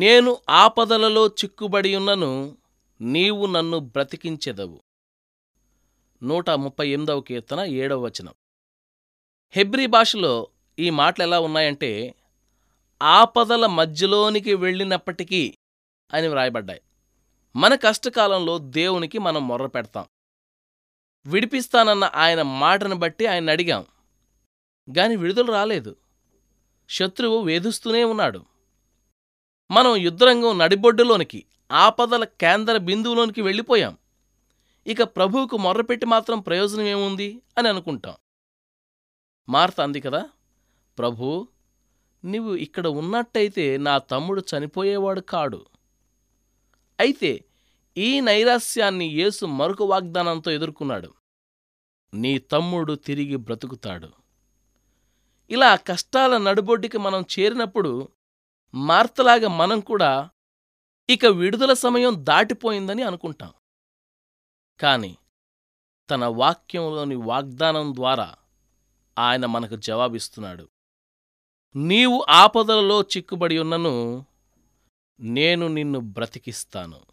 నేను ఆపదలలో చిక్కుబడియున్నను నీవు నన్ను బ్రతికించెదవు. నూట ముప్పై ఎనిమిదవ కీర్తన ఏడవ వచనం. హెబ్రీ భాషలో ఈ మాటలు ఎలా ఉన్నాయంటే ఆపదల మధ్యలోనికి వెళ్ళినప్పటికీ అని వ్రాయబడ్డాయి. మన కష్టకాలంలో దేవునికి మనం మొర్ర పెడతాం. విడిపిస్తానన్న ఆయన మాటను బట్టి ఆయన అడిగాం. గాని విడుదల రాలేదు. శత్రువు వేధిస్తూనే ఉన్నాడు. మనం యుద్ధరంగం నడిబొడ్డులోనికి ఆపదల కేంద్ర బిందువులోనికి వెళ్ళిపోయాం. ఇక ప్రభువుకు మొర్రపెట్టి మాత్రం ప్రయోజనం ఏముంది అని అనుకుంటాం. మార్త అంది కదా ప్రభూ నీవు ఇక్కడ ఉన్నట్టయితే నా తమ్ముడు చనిపోయేవాడు కాడు. అయితే ఈ నైరాస్యాన్ని యేసు మరొక వాగ్దానంతో ఎదుర్కొన్నాడు. నీ తమ్ముడు తిరిగి బ్రతుకుతాడు. ఇలా కష్టాల నడుబొడ్డికి మనం చేరినప్పుడు మార్తలాగా మనం కూడా ఇక విడుదల సమయం దాటిపోయిందని అనుకుంటాం. కాని తన వాక్యంలోని వాగ్దానం ద్వారా ఆయన మనకు జవాబిస్తున్నాడు. నీవు ఆపదలలో చిక్కుబడి ఉన్నను నేను నిన్ను బ్రతికిస్తాను.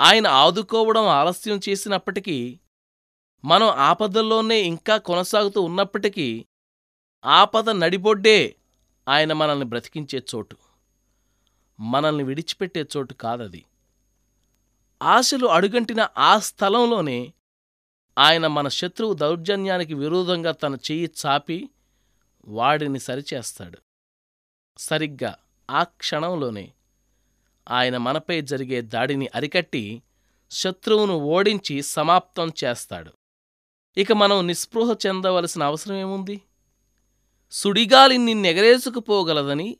ఆయన ఆదుకోవడం ఆలస్యం చేసినప్పటికీ మనం ఆపదల్లోనే ఇంకా కొనసాగుతూ ఉన్నప్పటికీ ఆపద నడిబొడ్డే ఆయన మనల్ని బ్రతికించే చోటు. మనల్ని విడిచిపెట్టే చోటు కాదది. ఆశలు అడుగంటిన ఆ స్థలంలోనే ఆయన మన శత్రువు దౌర్జన్యానికి విరోధంగా తన చెయ్యి చాపి వాడిని సరిచేస్తాడు. సరిగ్గా ఆ క్షణంలోనే ఆయన మనపై జరిగే దాడిని అరికట్టి శత్రువును ఓడించి సమాప్తం చేస్తాడు. ఇక మనం నిస్పృహ చెందవలసిన అవసరమేముంది? సుడిగాలి నిన్నెగరేసుకుపోగలదని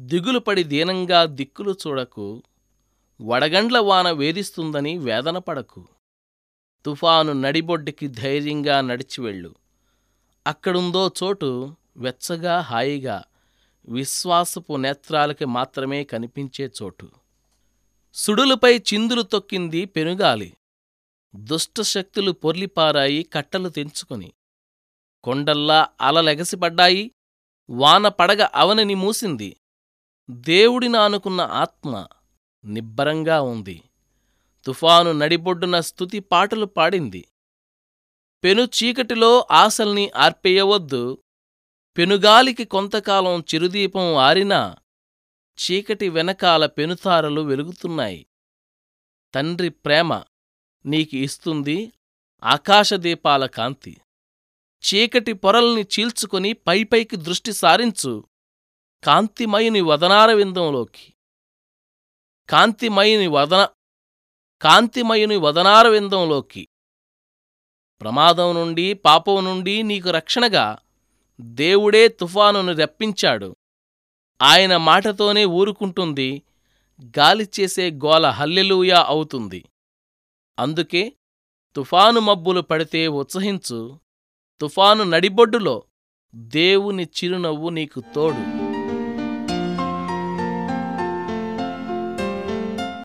దిగులుపడి దీనంగా దిక్కులు చూడకు వడగండ్ల వాన వేధిస్తుందని వేదనపడకు తుఫాను నడిబొడ్డుకి ధైర్యంగా నడిచివెళ్ళు అక్కడుందో చోటు వెచ్చగా హాయిగా విశ్వాసపు నేత్రాలకి మాత్రమే కనిపించే చోటు. సుడులపై చిందులు తొక్కింది పెనుగాలి. దుష్టశక్తులు పొర్లిపారాయి కట్టలు తెంచుకుని. కొండల్లా అలలెగసిపడ్డాయి. వాన పడగ అవనిని మూసింది. దేవుడి నానుకున్న ఆత్మ నిబ్బరంగా ఉంది. తుఫాను నడిబొడ్డున స్తుతి పాటలు పాడింది. పెను చీకటిలో ఆశల్ని ఆర్పేయవద్దు. పెనుగాలికి కొంతకాలం చిరుదీపం ఆరినా చీకటి వెనకాల పెనుతారలు వెలుగుతున్నాయి. తండ్రి ప్రేమ నీకు ఇస్తుంది ఆకాశదీపాల కాంతి. చీకటి పొరల్ని చీల్చుకుని పైపైకి దృష్టి సారించు. కాంతిమయుని వదనారవిందంలోకి. కాంతిమయుని వదన కాంతిమయుని వదనారవిందంలోకి. ప్రమాదం నుండి పాపం నుండి నీకు రక్షణగా దేవుడే తుఫానును రప్పించాడు. ఆయన మాటతోనే ఊరుకుంటుంది గాలి చేసే గోల హల్లెలూయా అవుతుంది. అందుకే తుఫాను మబ్బులు పడితే ఉత్సహించు. తుఫాను నడిబొడ్డులో దేవుని చిరునవ్వు నీకు తోడు.